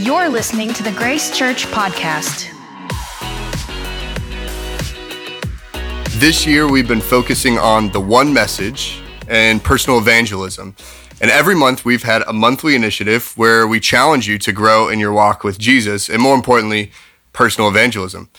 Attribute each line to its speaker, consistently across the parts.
Speaker 1: You're listening to the Grace Church Podcast.
Speaker 2: This year, we've been focusing on the one message and personal evangelism. And every month, we've had a monthly initiative where we challenge you to grow in your walk with Jesus and, more importantly, personal evangelism.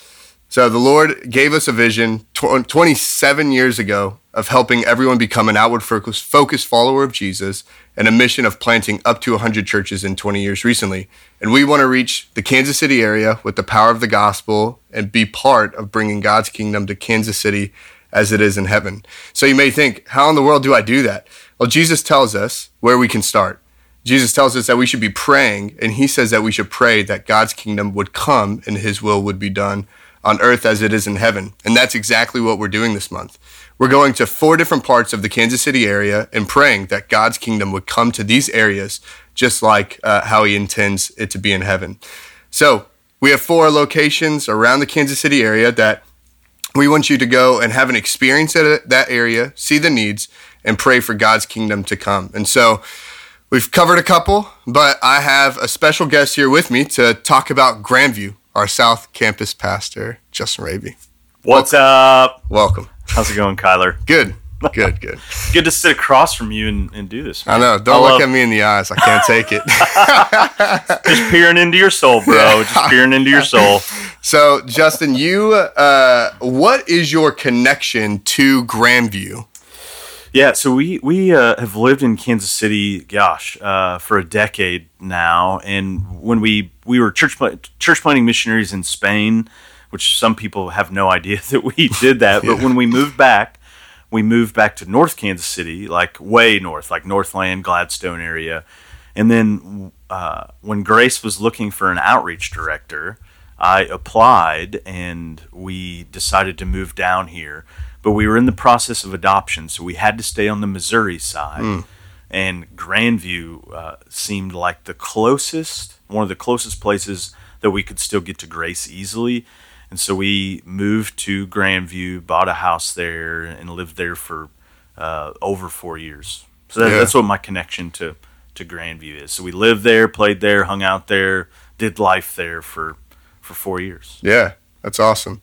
Speaker 2: So, the Lord gave us a vision tw- 27 years ago of helping everyone become an outward focused follower of Jesus and a mission of planting up to 100 churches in 20 years recently. And we want to reach the Kansas City area with the power of the gospel and be part of bringing God's kingdom to Kansas City as it is in heaven. So you may think, how in the world do I do that? Well, Jesus tells us where we can start. Jesus tells us that we should be praying, and he says that we should pray that God's kingdom would come and his will would be done on earth as it is in heaven. And that's exactly what we're doing this month. We're going to four different parts of the Kansas City area and praying that God's kingdom would come to these areas just like uh, how he intends it to be in heaven. So we have four locations around the Kansas City area that we want you to go and have an experience at that area, see the needs, and pray for God's kingdom to come. And so we've covered a couple, but I have a special guest here with me to talk about Grandview, our South Campus pastor, Justin Raby.
Speaker 3: What's Welcome.
Speaker 2: up? Welcome.
Speaker 3: How's it going, Kyler?
Speaker 2: Good. Good, good.
Speaker 3: good to sit across from you and, and do this.
Speaker 2: Man. I know. Don't I look love... at me in the eyes. I can't take it.
Speaker 3: Just peering into your soul, bro. Just peering into your soul.
Speaker 2: So, Justin, you, uh, what is your connection to Grandview?
Speaker 3: Yeah, so we we uh, have lived in Kansas City, gosh, uh, for a decade now, and when we we were church church planting missionaries in Spain which some people have no idea that we did that. yeah. But when we moved back, we moved back to North Kansas City, like way north, like Northland, Gladstone area. And then uh, when Grace was looking for an outreach director, I applied and we decided to move down here. But we were in the process of adoption, so we had to stay on the Missouri side. Mm. And Grandview uh, seemed like the closest, one of the closest places that we could still get to Grace easily. And so we moved to Grandview, bought a house there, and lived there for uh, over four years. So that, yeah. that's what my connection to to Grandview is. So we lived there, played there, hung out there, did life there for for four years.
Speaker 2: Yeah, that's awesome.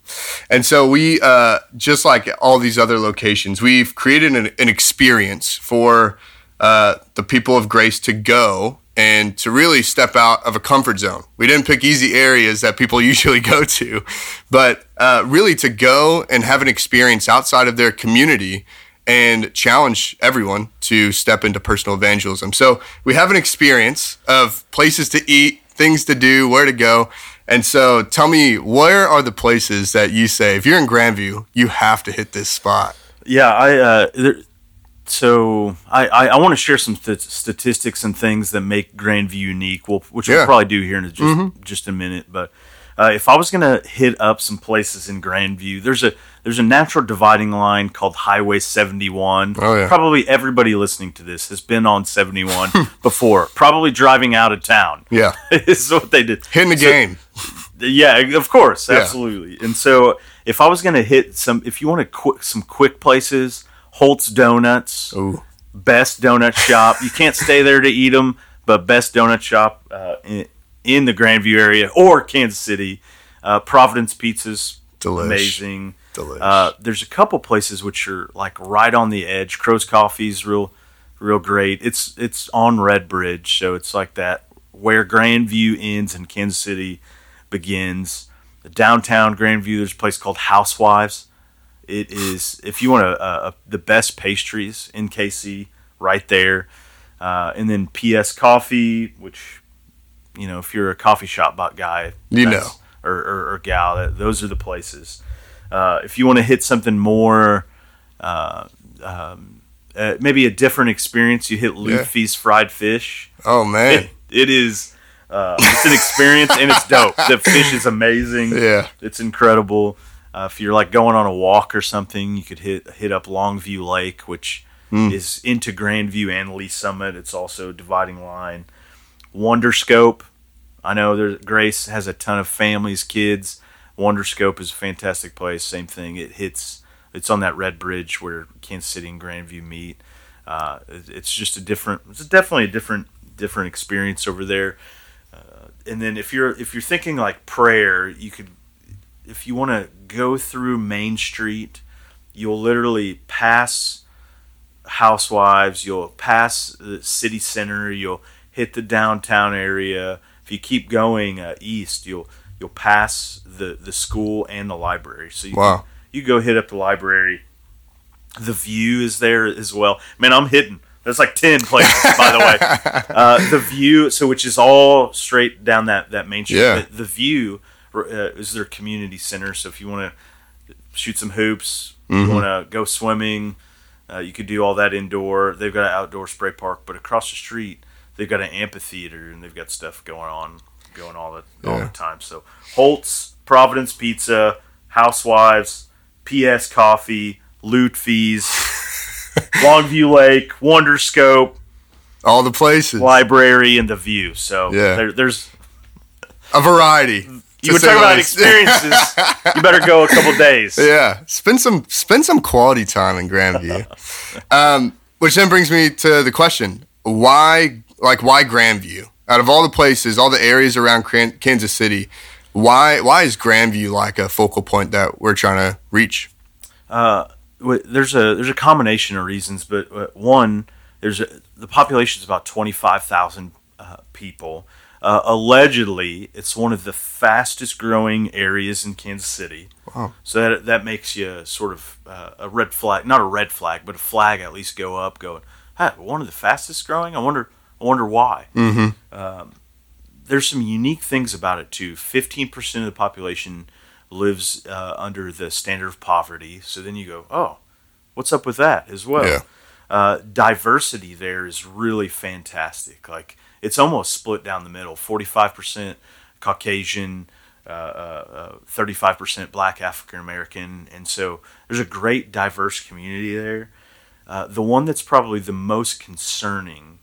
Speaker 2: And so we, uh, just like all these other locations, we've created an, an experience for uh, the people of Grace to go and to really step out of a comfort zone. We didn't pick easy areas that people usually go to, but uh, really to go and have an experience outside of their community and challenge everyone to step into personal evangelism. So we have an experience of places to eat, things to do, where to go. And so tell me, where are the places that you say, if you're in Grandview, you have to hit this spot?
Speaker 3: Yeah, I uh, there, so I, I, I want to share some th- statistics and things that make Grandview unique, we'll, which yeah. we'll probably do here in just, mm-hmm. just a minute. But uh, if I was going to hit up some places in Grandview, there's a there's a natural dividing line called Highway 71. Oh, yeah. Probably everybody listening to this has been on 71 before, probably driving out of town.
Speaker 2: Yeah,
Speaker 3: is what they did.
Speaker 2: Hitting the so, game.
Speaker 3: Yeah, of course, absolutely. Yeah. And so if I was going to hit some, if you want to quick some quick places Holt's Donuts,
Speaker 2: Ooh.
Speaker 3: best donut shop. You can't stay there to eat them, but best donut shop uh, in, in, the Grandview area or Kansas City. Uh, Providence Pizzas,
Speaker 2: Delish.
Speaker 3: amazing.
Speaker 2: Delish.
Speaker 3: Uh, there's a couple places which are like right on the edge. Crow's Coffee's real, real great. It's it's on Red Bridge, so it's like that where Grandview ends and Kansas City begins. The downtown Grandview, there's a place called Housewives it is if you want a, a, the best pastries in KC, right there, uh, and then PS Coffee, which you know if you're a coffee shop bot guy,
Speaker 2: you know,
Speaker 3: or, or, or gal, that, those are the places. Uh, if you want to hit something more, uh, um, uh, maybe a different experience, you hit Lutfi's yeah. fried fish.
Speaker 2: Oh man,
Speaker 3: it, it is. Uh, it's an experience and it's dope. The fish is amazing.
Speaker 2: Yeah,
Speaker 3: it's incredible. Uh, if you're like going on a walk or something, you could hit hit up Longview Lake, which mm. is into Grandview and Lee's Summit. It's also a dividing line. Wonderscope. I know there's Grace has a ton of families, kids. Wonderscope is a fantastic place. Same thing. It hits. It's on that red bridge where Kansas City and Grandview meet. Uh, it's just a different. It's definitely a different different experience over there. Uh, and then if you're if you're thinking like prayer, you could if you want to go through Main Street, you'll literally pass Housewives, you'll pass the city center, you'll hit the downtown area. If you keep going uh, east, you'll you'll pass the the school and the library. So you
Speaker 2: Wow.
Speaker 3: you go hit up the library. The view is there as well. Man, I'm hitting. There's like ten places, by the way. Uh, the view, so which is all straight down that that main street.
Speaker 2: Yeah.
Speaker 3: The, the view uh, is their community center. So if you want to shoot some hoops, you want to go swimming, uh, you could do all that indoor. They've got an outdoor spray park, but across the street they've got an amphitheater and they've got stuff going on, going all the all the time. So Holtz, Providence Pizza, Housewives, PS Coffee, Lutfi's, Longview Lake, Wonderscope,
Speaker 2: All the places.
Speaker 3: Library, and the View. So
Speaker 2: Yeah.
Speaker 3: there, there's
Speaker 2: A variety.
Speaker 3: you were talking about experiences. you better go a couple days.
Speaker 2: Yeah, spend some spend some quality time in Grandview. um, which then brings me to the question: Why, like, why Grandview? Out of all the places, all the areas around Kansas City, why why is Grandview like a focal point that we're trying to reach?
Speaker 3: Wh- there's a there's a combination of reasons, but uh, one there's a, the population is about twenty five thousand uh, people. Uh, allegedly, it's one of the fastest growing areas in Kansas City.
Speaker 2: Wow.
Speaker 3: So that that makes you sort of uh, a red flag, not a red flag, but a flag at least go up, going, "Huh, one of the fastest growing." I wonder, I wonder why. Um, there's some unique things about it too. Fifteen percent of the population lives uh, under the standard of poverty. So then you go, oh, what's up with that as well?
Speaker 2: Yeah.
Speaker 3: Uh, diversity there is really fantastic. Like it's almost split down the middle. Forty-five percent Caucasian, uh, thirty-five percent Black African American, and so there's a great diverse community there. Uh, the one that's probably the most concerning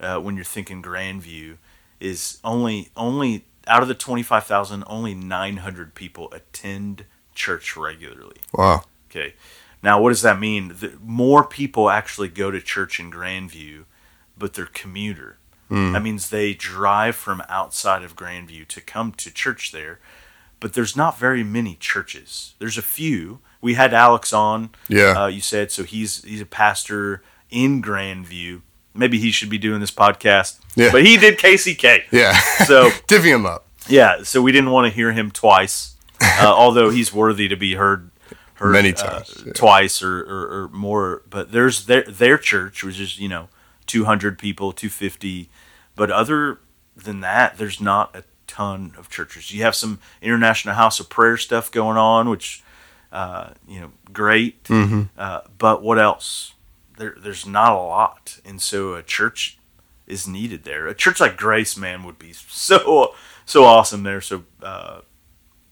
Speaker 3: uh, when you're thinking Grandview is only only out of the 25,000 only 900 people attend church regularly.
Speaker 2: Wow.
Speaker 3: Okay. Now what does that mean? The, more people actually go to church in Grandview, but they're commuter. That means they drive from outside of Grandview to come to church there. But there's not very many churches. There's a few. We had Alex on.
Speaker 2: Yeah.
Speaker 3: Uh, you said so. He's he's a pastor in Grandview. Maybe he should be doing this podcast.
Speaker 2: Yeah.
Speaker 3: But he did KCK.
Speaker 2: Yeah.
Speaker 3: So
Speaker 2: divvy him up.
Speaker 3: yeah. So we didn't want to hear him twice, uh, although he's worthy to be heard. Heard,
Speaker 2: Many
Speaker 3: uh,
Speaker 2: times, yeah.
Speaker 3: twice or, or, or more. But there's their their church, which is you know, two hundred people, two fifty. But other than that, there's not a ton of churches. You have some International House of Prayer stuff going on, which uh, you know, great.
Speaker 2: Mm-hmm.
Speaker 3: Uh, but what else? There, there's not a lot, and so a church is needed there. A church like Grace, man, would be so so awesome there. So uh,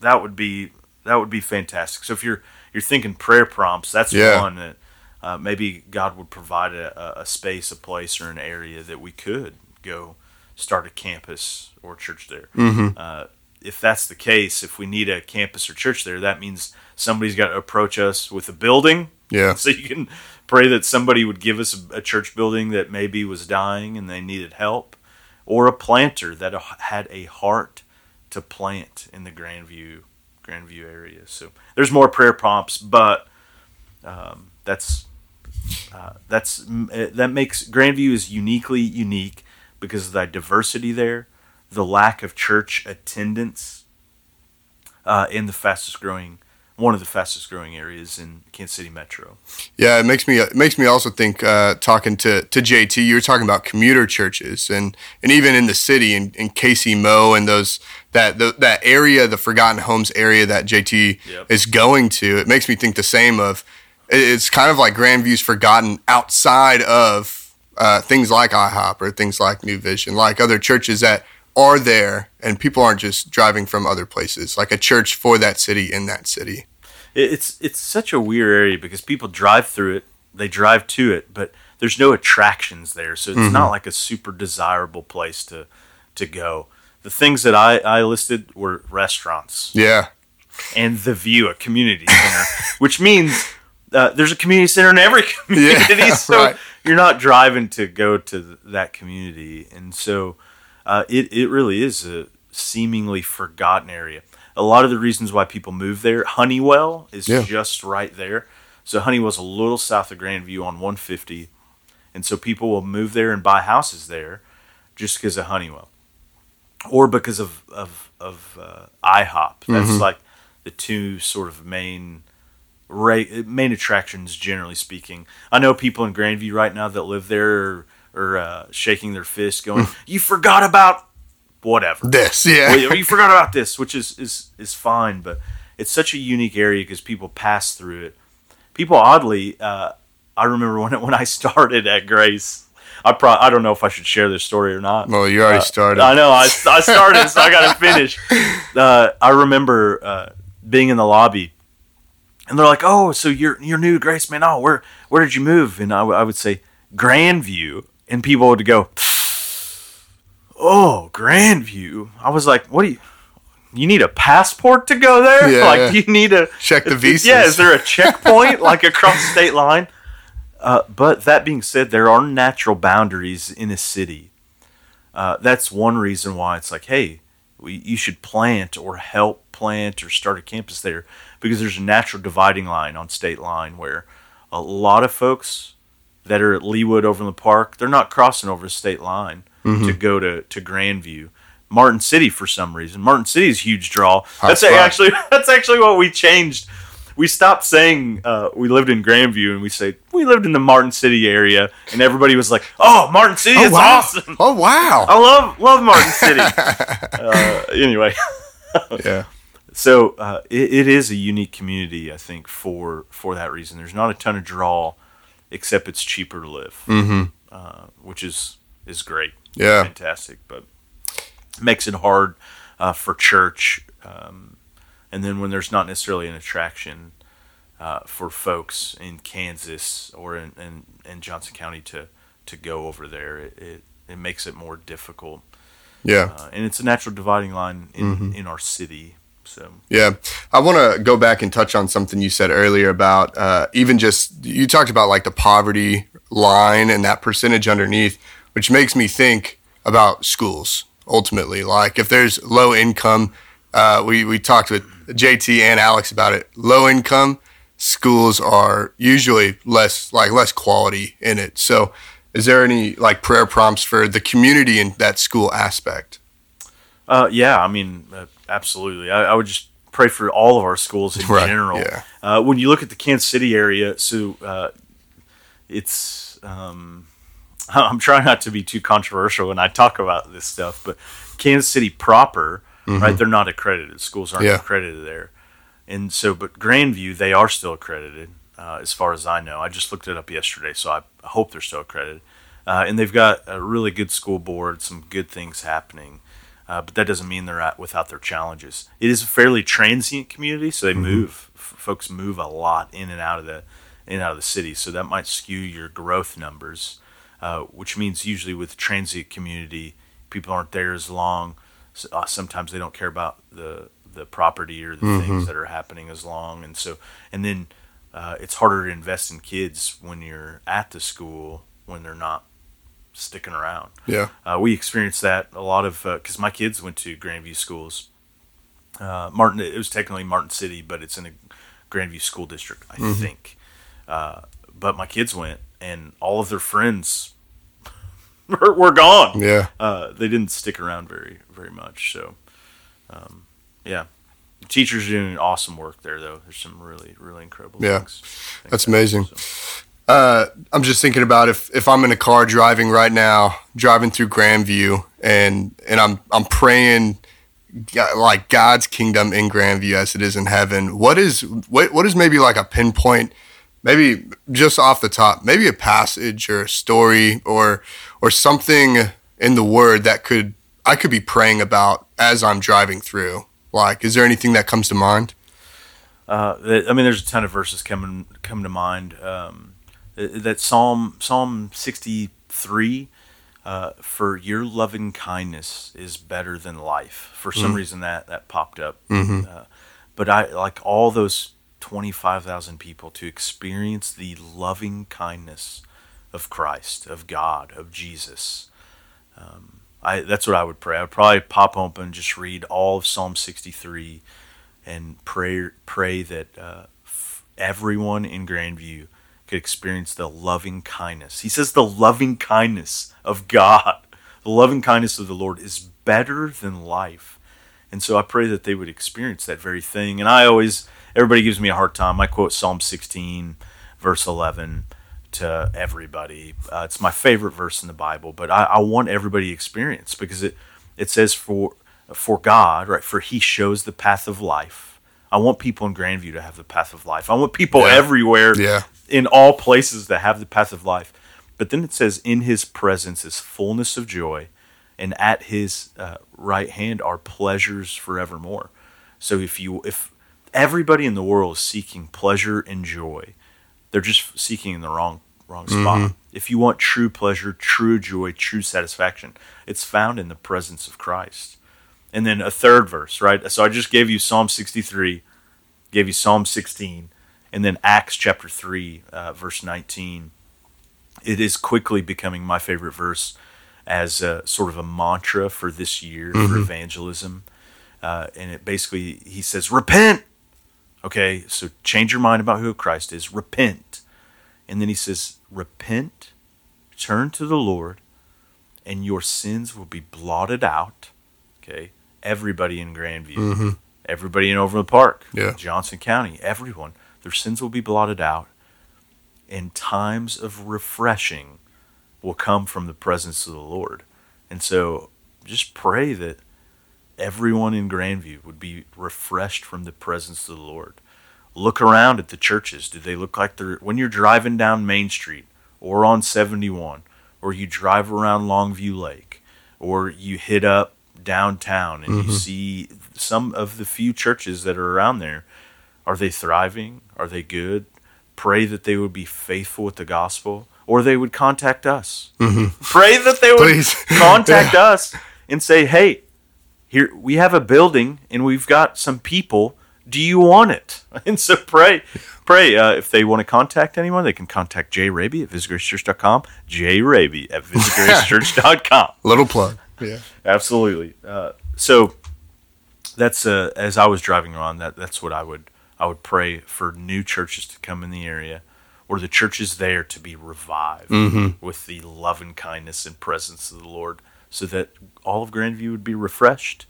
Speaker 3: that would be that would be fantastic. So if you're you're thinking prayer prompts, that's
Speaker 2: Yeah.
Speaker 3: one that uh, maybe God would provide a, a- space, a place, or an area that we could go start a campus or church there. Uh, if that's the case, if we need a campus or church there, that means somebody's got to approach us with a building.
Speaker 2: Yeah.
Speaker 3: So you can pray that somebody would give us a, church building that maybe was dying and they needed help, or a planter that had a heart to plant in the Grandview Grandview area. So there's more prayer prompts, but um, that's uh, that's uh, that makes Grandview is uniquely unique because of the diversity there, the lack of church attendance, uh, in the fastest growing one of the fastest growing areas in Kansas City Metro.
Speaker 2: Yeah, it makes me it makes me also think uh, talking to, to JT. You were talking about commuter churches and and even in the city in, in KCMO and those that the, that area, the Forgotten Homes area that JT
Speaker 3: Yep.
Speaker 2: is going to. It makes me think the same of it's kind of like Grandview's forgotten outside of uh, things like IHOP or things like New Vision, like other churches that are there and people aren't just driving from other places, like a church for that city in that city.
Speaker 3: It's it's such a weird area because people drive through it, they drive to it, but there's no attractions there, so it's not like a super desirable place to to go. The things that I, I listed were restaurants
Speaker 2: Yeah.
Speaker 3: and the View, a community center, which means uh, there's a community center in every community, so
Speaker 2: right.
Speaker 3: you're not driving to go to th- that community, and so uh, it it really is a seemingly forgotten area. A lot of the reasons why people move there, Honeywell is
Speaker 2: Yeah.
Speaker 3: just right there. So Honeywell's a little south of Grandview on 150, and so people will move there and buy houses there just because of Honeywell, or because of of of uh, IHOP. That's
Speaker 2: Mm-hmm.
Speaker 3: like the two sort of main ra- main attractions, generally speaking. I know people in Grandview right now that live there are uh, shaking their fist, going, "You forgot about whatever."
Speaker 2: This, yeah.
Speaker 3: well, you forgot about this, which is is is fine, but it's such a unique area because people pass through it. People oddly, uh, I remember when when I started at Grace. I pro- I don't know if I should share this story or not.
Speaker 2: well, you already started.
Speaker 3: I know I, I started, so I got to finish. Uh, I remember uh, being in the lobby, and they're like, "Oh, so you're you're new to Grace, man? Oh, where where did you move?" And I, w- I would say Grandview, and people would go, "Oh, Grandview." I was like, "What do you?" You need a passport to go there?
Speaker 2: Yeah,
Speaker 3: like, you need a
Speaker 2: Check the visas.
Speaker 3: Yeah, is there a checkpoint like across state line? Uh, but that being said, there are natural boundaries in a city. Uh, that's one reason why it's like, hey, we, you should plant or help plant or start a campus there because there's a natural dividing line on state line where a lot of folks that are at Leawood over in the park, they're not crossing over the state line to go to, to Grandview. Martin City for some reason. Martin City is a huge draw. That's actually that's actually what we changed. We stopped saying uh, we lived in Grandview and we say we lived in the Martin City area, and everybody was like, "Oh, Martin City is
Speaker 2: wow.
Speaker 3: awesome!
Speaker 2: Oh wow.
Speaker 3: I love love Martin City." uh, anyway,
Speaker 2: Yeah.
Speaker 3: so uh, it, it is a unique community, I think, for for that reason. There's not a ton of draw, except it's cheaper to live, mm-hmm. uh, which is is great,
Speaker 2: Yeah.
Speaker 3: fantastic, but it makes it hard uh, for church. Um, and then when there's not necessarily an attraction uh, for folks in Kansas or in, in, in Johnson County to to go over there, it, it, it makes it more difficult.
Speaker 2: Yeah.
Speaker 3: Uh, and it's a natural dividing line in,
Speaker 2: Mm-hmm.
Speaker 3: in our city. So
Speaker 2: Yeah, I want to go back and touch on something you said earlier about uh, even just you talked about like the poverty line and that percentage underneath, which makes me think about schools ultimately. Like if there's low income, uh, we we talked with JT and Alex about it. Low income schools are usually less like less quality in it. So, is there any like prayer prompts for the community in that school aspect?
Speaker 3: Uh, yeah, I mean, uh, absolutely. I, I would just pray for all of our schools in
Speaker 2: Right,
Speaker 3: general.
Speaker 2: yeah.
Speaker 3: Uh, when you look at the Kansas City area, so uh, it's. Um, I'm trying not to be too controversial when I talk about this stuff, but Kansas City proper, right? They're not accredited. Schools aren't
Speaker 2: Yeah.
Speaker 3: accredited there, and so, but Grandview, they are still accredited, uh, as far as I know. I just looked it up yesterday, so I hope they're still accredited. Uh, and they've got a really good school board, some good things happening. Uh, but that doesn't mean they're at, without their challenges. It is a fairly transient community, so they move. F- folks move a lot in and out of the in and out of the city, so that might skew your growth numbers. Uh, which means usually with transient community, people aren't there as long. S uh, sometimes they don't care about the the property or the things that are happening as long, and so and then uh, it's harder to invest in kids when you're at the school when they're not sticking around.
Speaker 2: Yeah.
Speaker 3: Uh, we experienced that a lot of because my kids went to Grandview schools. Uh, Martin, it was technically Martin City, but it's in a Grandview school district, I think. Uh, but my kids went, and all of their friends were, were gone.
Speaker 2: Yeah.
Speaker 3: Uh, they didn't stick around very, very much. So, um, yeah, the teachers are doing awesome work there, though. There's some really, really incredible.
Speaker 2: Yeah.
Speaker 3: things, things
Speaker 2: That's amazing.
Speaker 3: so.
Speaker 2: Uh, I'm just thinking about if, if I'm in a car driving right now, driving through Grandview, and and I'm I'm praying like God's kingdom in Grandview as it is in heaven. What is what what is maybe like a pinpoint, maybe just off the top, maybe a passage or a story or or something in the Word that could I could be praying about as I'm driving through. Like, is there anything that comes to mind?
Speaker 3: Uh, I mean, there's a ton of verses coming come to mind. Um, that Psalm Psalm 63 uh, for your loving kindness is better than life. For some reason, that that popped up. Uh, but I like all those 25,000 people to experience the loving kindness of Christ, of God, of Jesus. Um, I that's what I would pray. I would probably pop open and just read all of Psalm 63 and pray pray that uh, f- everyone in Grandview could experience the loving kindness. He says the loving kindness of God, the loving kindness of the Lord is better than life. And so I pray that they would experience that very thing. And I always, everybody gives me a hard time. I quote Psalm 16, verse 11 to everybody. Uh, it's my favorite verse in the Bible, but I, I want everybody to experience because it, it says for, for God, right, for he shows the path of life. I want people in Grandview to have the path of life. I want people
Speaker 2: Yeah.
Speaker 3: everywhere
Speaker 2: Yeah.
Speaker 3: in all places that have the path of life. But then it says, in his presence is fullness of joy, and at his uh, right hand are pleasures forevermore. So if you, if everybody in the world is seeking pleasure and joy, they're just seeking in the wrong wrong spot. If you want true pleasure, true joy, true satisfaction, it's found in the presence of Christ. And then a third verse, right? So I just gave you Psalm 63, gave you Psalm 16, and then Acts chapter 3, uh, verse 19. It is quickly becoming my favorite verse as a, sort of a mantra for this year for evangelism. Uh, and it basically, he says, repent. Okay, so change your mind about who Christ is. Repent. And then he says, repent, turn to the Lord, and your sins will be blotted out. Okay, everybody in Grandview, mm-hmm. everybody in Overland Park,
Speaker 2: Yeah.
Speaker 3: Johnson County, everyone, their sins will be blotted out, and times of refreshing will come from the presence of the Lord. And so just pray that everyone in Grandview would be refreshed from the presence of the Lord. Look around at the churches. Do they look like they're when you're driving down Main Street or on 71 or you drive around Longview Lake or you hit up downtown and you see some of the few churches that are around there are they thriving? Are they good? Pray that they would be faithful with the gospel or they would contact us. Pray that they would contact us and say, "Hey, here we have a building and we've got some people. Do you want it?" And so pray, pray. Uh, if they want to contact anyone, they can contact Jay Raby at visitgracechurch.com. Jay Raby at visitgracechurch.com.
Speaker 2: Little plug. Yeah.
Speaker 3: Absolutely. Uh, so that's uh, as I was driving around. That that's what I would I would pray for new churches to come in the area, or the churches there to be revived with the love and kindness and presence of the Lord, so that all of Grandview would be refreshed.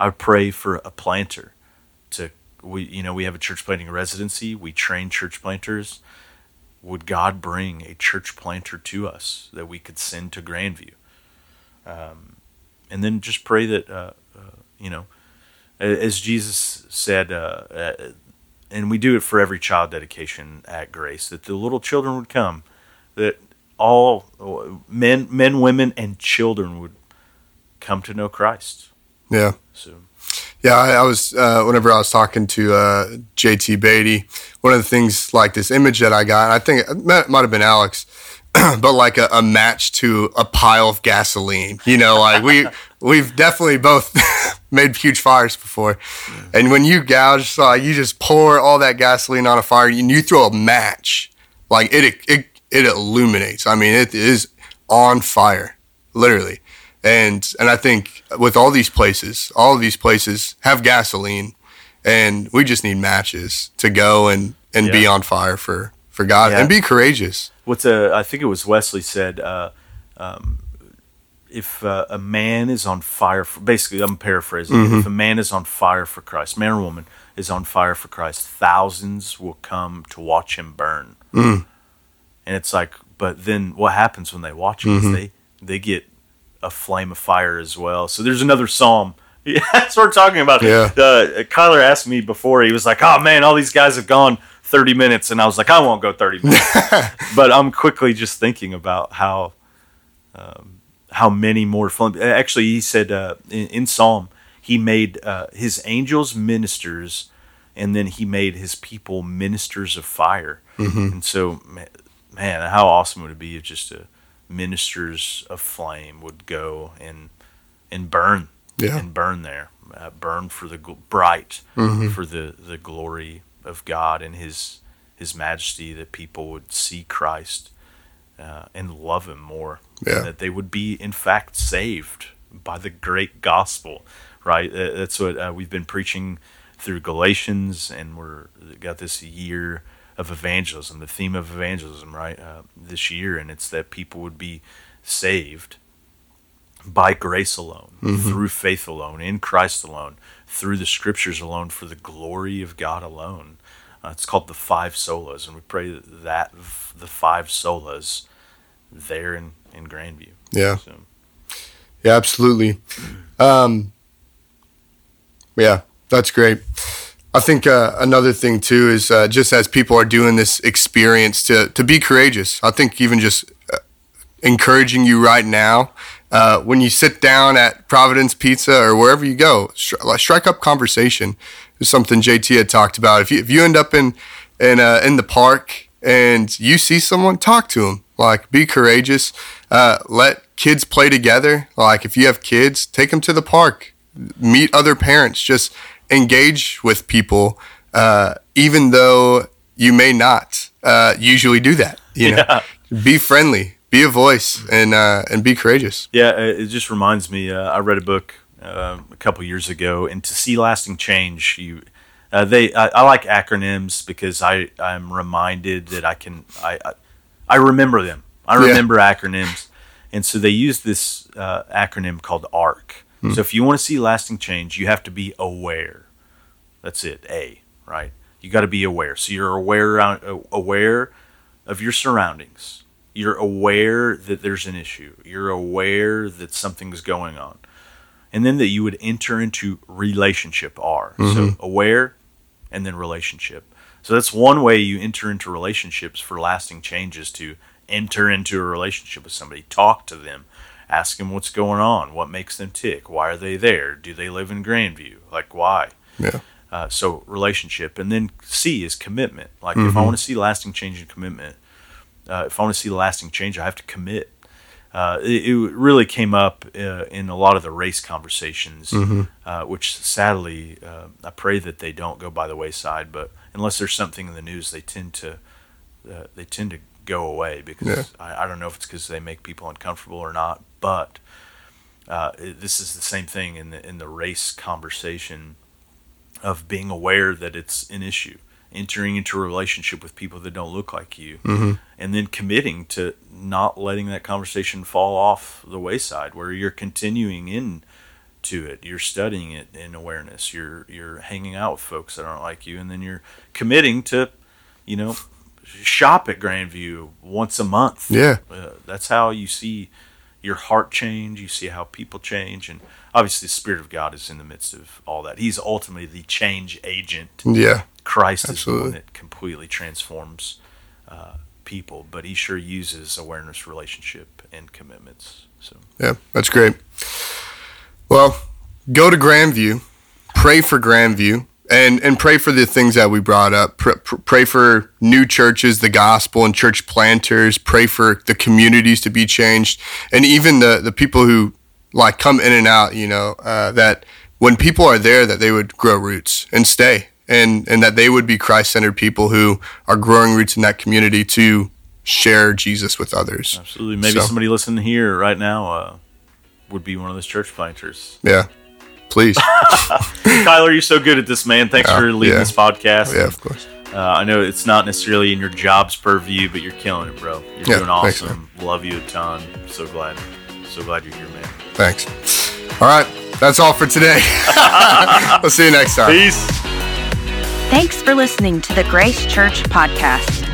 Speaker 3: I would pray for a planter to we you know we have a church planting residency. We train church planters. Would God bring a church planter to us that we could send to Grandview? And then just pray that uh, uh, you know, as Jesus said, uh, uh, and we do it for every child dedication at Grace, that the little children would come, that all uh, men, men, women, and children would come to know Christ.
Speaker 2: Yeah.
Speaker 3: So
Speaker 2: Yeah, I, I was uh, whenever I was talking to uh, JT Beatty, one of the things like this image that I got, I think it might, might have been Alex, but like a, a match to a pile of gasoline. You know, like we we've definitely both made huge fires before, and when you gouge, so like you just pour all that gasoline on a fire, and you throw a match, like it it it illuminates. I mean, it is on fire, literally. And and I think with all these places, all of these places have gasoline, and we just need matches to go and and be on fire for for God
Speaker 3: Yeah.
Speaker 2: and be courageous.
Speaker 3: What's a I think it was Wesley said, uh, um, if uh, a man is on fire, for, basically I'm paraphrasing. If a man is on fire for Christ, man or woman is on fire for Christ, thousands will come to watch him burn. And it's like, but then what happens when they watch him? Is they they get a flame of fire as well. So there's another psalm. Yeah, that's what we're talking about.
Speaker 2: Yeah.
Speaker 3: Uh, Kyler asked me before. He was like, "Oh man, all these guys have gone 30 minutes," and I was like, "I won't go 30 minutes." but I'm quickly just thinking about how um, how many more flame. Actually, he said uh, in, in Psalm he made uh, his angels ministers, and then he made his people ministers of fire. And so, man, how awesome would it be if just a ministers of flame would go and and burn
Speaker 2: Yeah.
Speaker 3: and burn there, uh, burn for the gl- bright for the the glory of God and His His Majesty, that people would see Christ uh, and love Him more,
Speaker 2: Yeah.
Speaker 3: and that they would be in fact saved by the great gospel, right? Uh, that's what uh, we've been preaching through Galatians, and we're got this year of evangelism, the theme of evangelism, right? Uh, this year, and it's that people would be saved by grace alone, mm-hmm. through faith alone, in Christ alone, through the Scriptures alone, for the glory of God alone. Uh, it's called the five solas, and we pray that, the five solas there in in Grandview.
Speaker 2: Yeah. So. Yeah, absolutely. Um, yeah, that's great. I think uh, another thing too is uh, just as people are doing this experience to to be courageous. I think even just uh, encouraging you right now uh, when you sit down at Providence Pizza or wherever you go, stri- strike up conversation. Is something JT had talked about. If you if you end up in in uh, in the park and you see someone, talk to them. Like, be courageous. Uh, let kids play together. Like, if you have kids, take them to the park. Meet other parents. Just engage with people, uh, even though you may not uh, usually do that. You know, yeah. be friendly, be a voice, and uh, and be courageous.
Speaker 3: Yeah, it just reminds me. Uh, I read a book uh, a couple years ago, and to see lasting change, you. Uh, they I, I, like acronyms because I I'm reminded that I can I, I I remember them. I remember yeah. acronyms. And so they use this uh, acronym called ARC. Hmm. So if you want to see lasting change, you have to be aware. That's it, A, right? You got to be aware. So you're aware uh, aware of your surroundings. You're aware that there's an issue. You're aware that something's going on. And then that you would enter into relationship R. Mm-hmm. So aware and then relationship. So that's one way you enter into relationships for lasting changes to enter into a relationship with somebody, talk to them, ask them what's going on, what makes them tick, why are they there, do they live in Grandview, like why.
Speaker 2: Yeah.
Speaker 3: Uh, so relationship, and then C is commitment. Like mm-hmm. if I want to see lasting change and commitment, uh, if I want to see lasting change, I have to commit. Uh, it, it, really came up uh, in a lot of the race conversations, mm-hmm. Uh, which sadly uh, I pray that they don't go by the wayside. But unless there's something in the news, they tend to uh, they tend to go away because yeah. I, I, don't know if it's because they make people uncomfortable or not. But uh, it, this is the same thing in the in the race conversation of being aware that it's an issue, entering into a relationship with people that don't look like you, mm-hmm. and then committing to not letting that conversation fall off the wayside, where you're continuing in to it. You're studying it in awareness. You're you're hanging out with folks that aren't like you, and then you're committing to, you know, shop at Grandview once a month.
Speaker 2: Yeah,
Speaker 3: uh, that's how you see your heart change. You see how people change, and obviously the Spirit of God is in the midst of all that. He's ultimately the change agent.
Speaker 2: Yeah,
Speaker 3: Christ Absolutely. is the one that completely transforms uh, people, but He sure uses awareness, relationship, and commitments. So
Speaker 2: yeah, that's great. Well, go to Grandview, pray for Grandview, and and pray for the things that we brought up. Pray, pray, for new churches, the gospel, and church planters. Pray for the communities to be changed, and even the the people who like come in and out. You know uh, that when people are there, that they would grow roots and stay, and and that they would be Christ centered people who are growing roots in that community to share Jesus with others.
Speaker 3: Absolutely. Maybe so. somebody listening here right now. Uh would be one of those church planters.
Speaker 2: Yeah. Please.
Speaker 3: Kyler, you're so good at this, man. Thanks for leading yeah. this podcast.
Speaker 2: Yeah, of course.
Speaker 3: Uh, I know it's not necessarily in your job's purview, but you're killing it, bro. You're yeah, doing awesome. Thanks, Love you a ton. So glad. So glad you're here, man.
Speaker 2: Thanks. All right. That's all for today. we'll see you next time.
Speaker 3: Peace.
Speaker 1: Thanks for listening to the Grace Church podcast.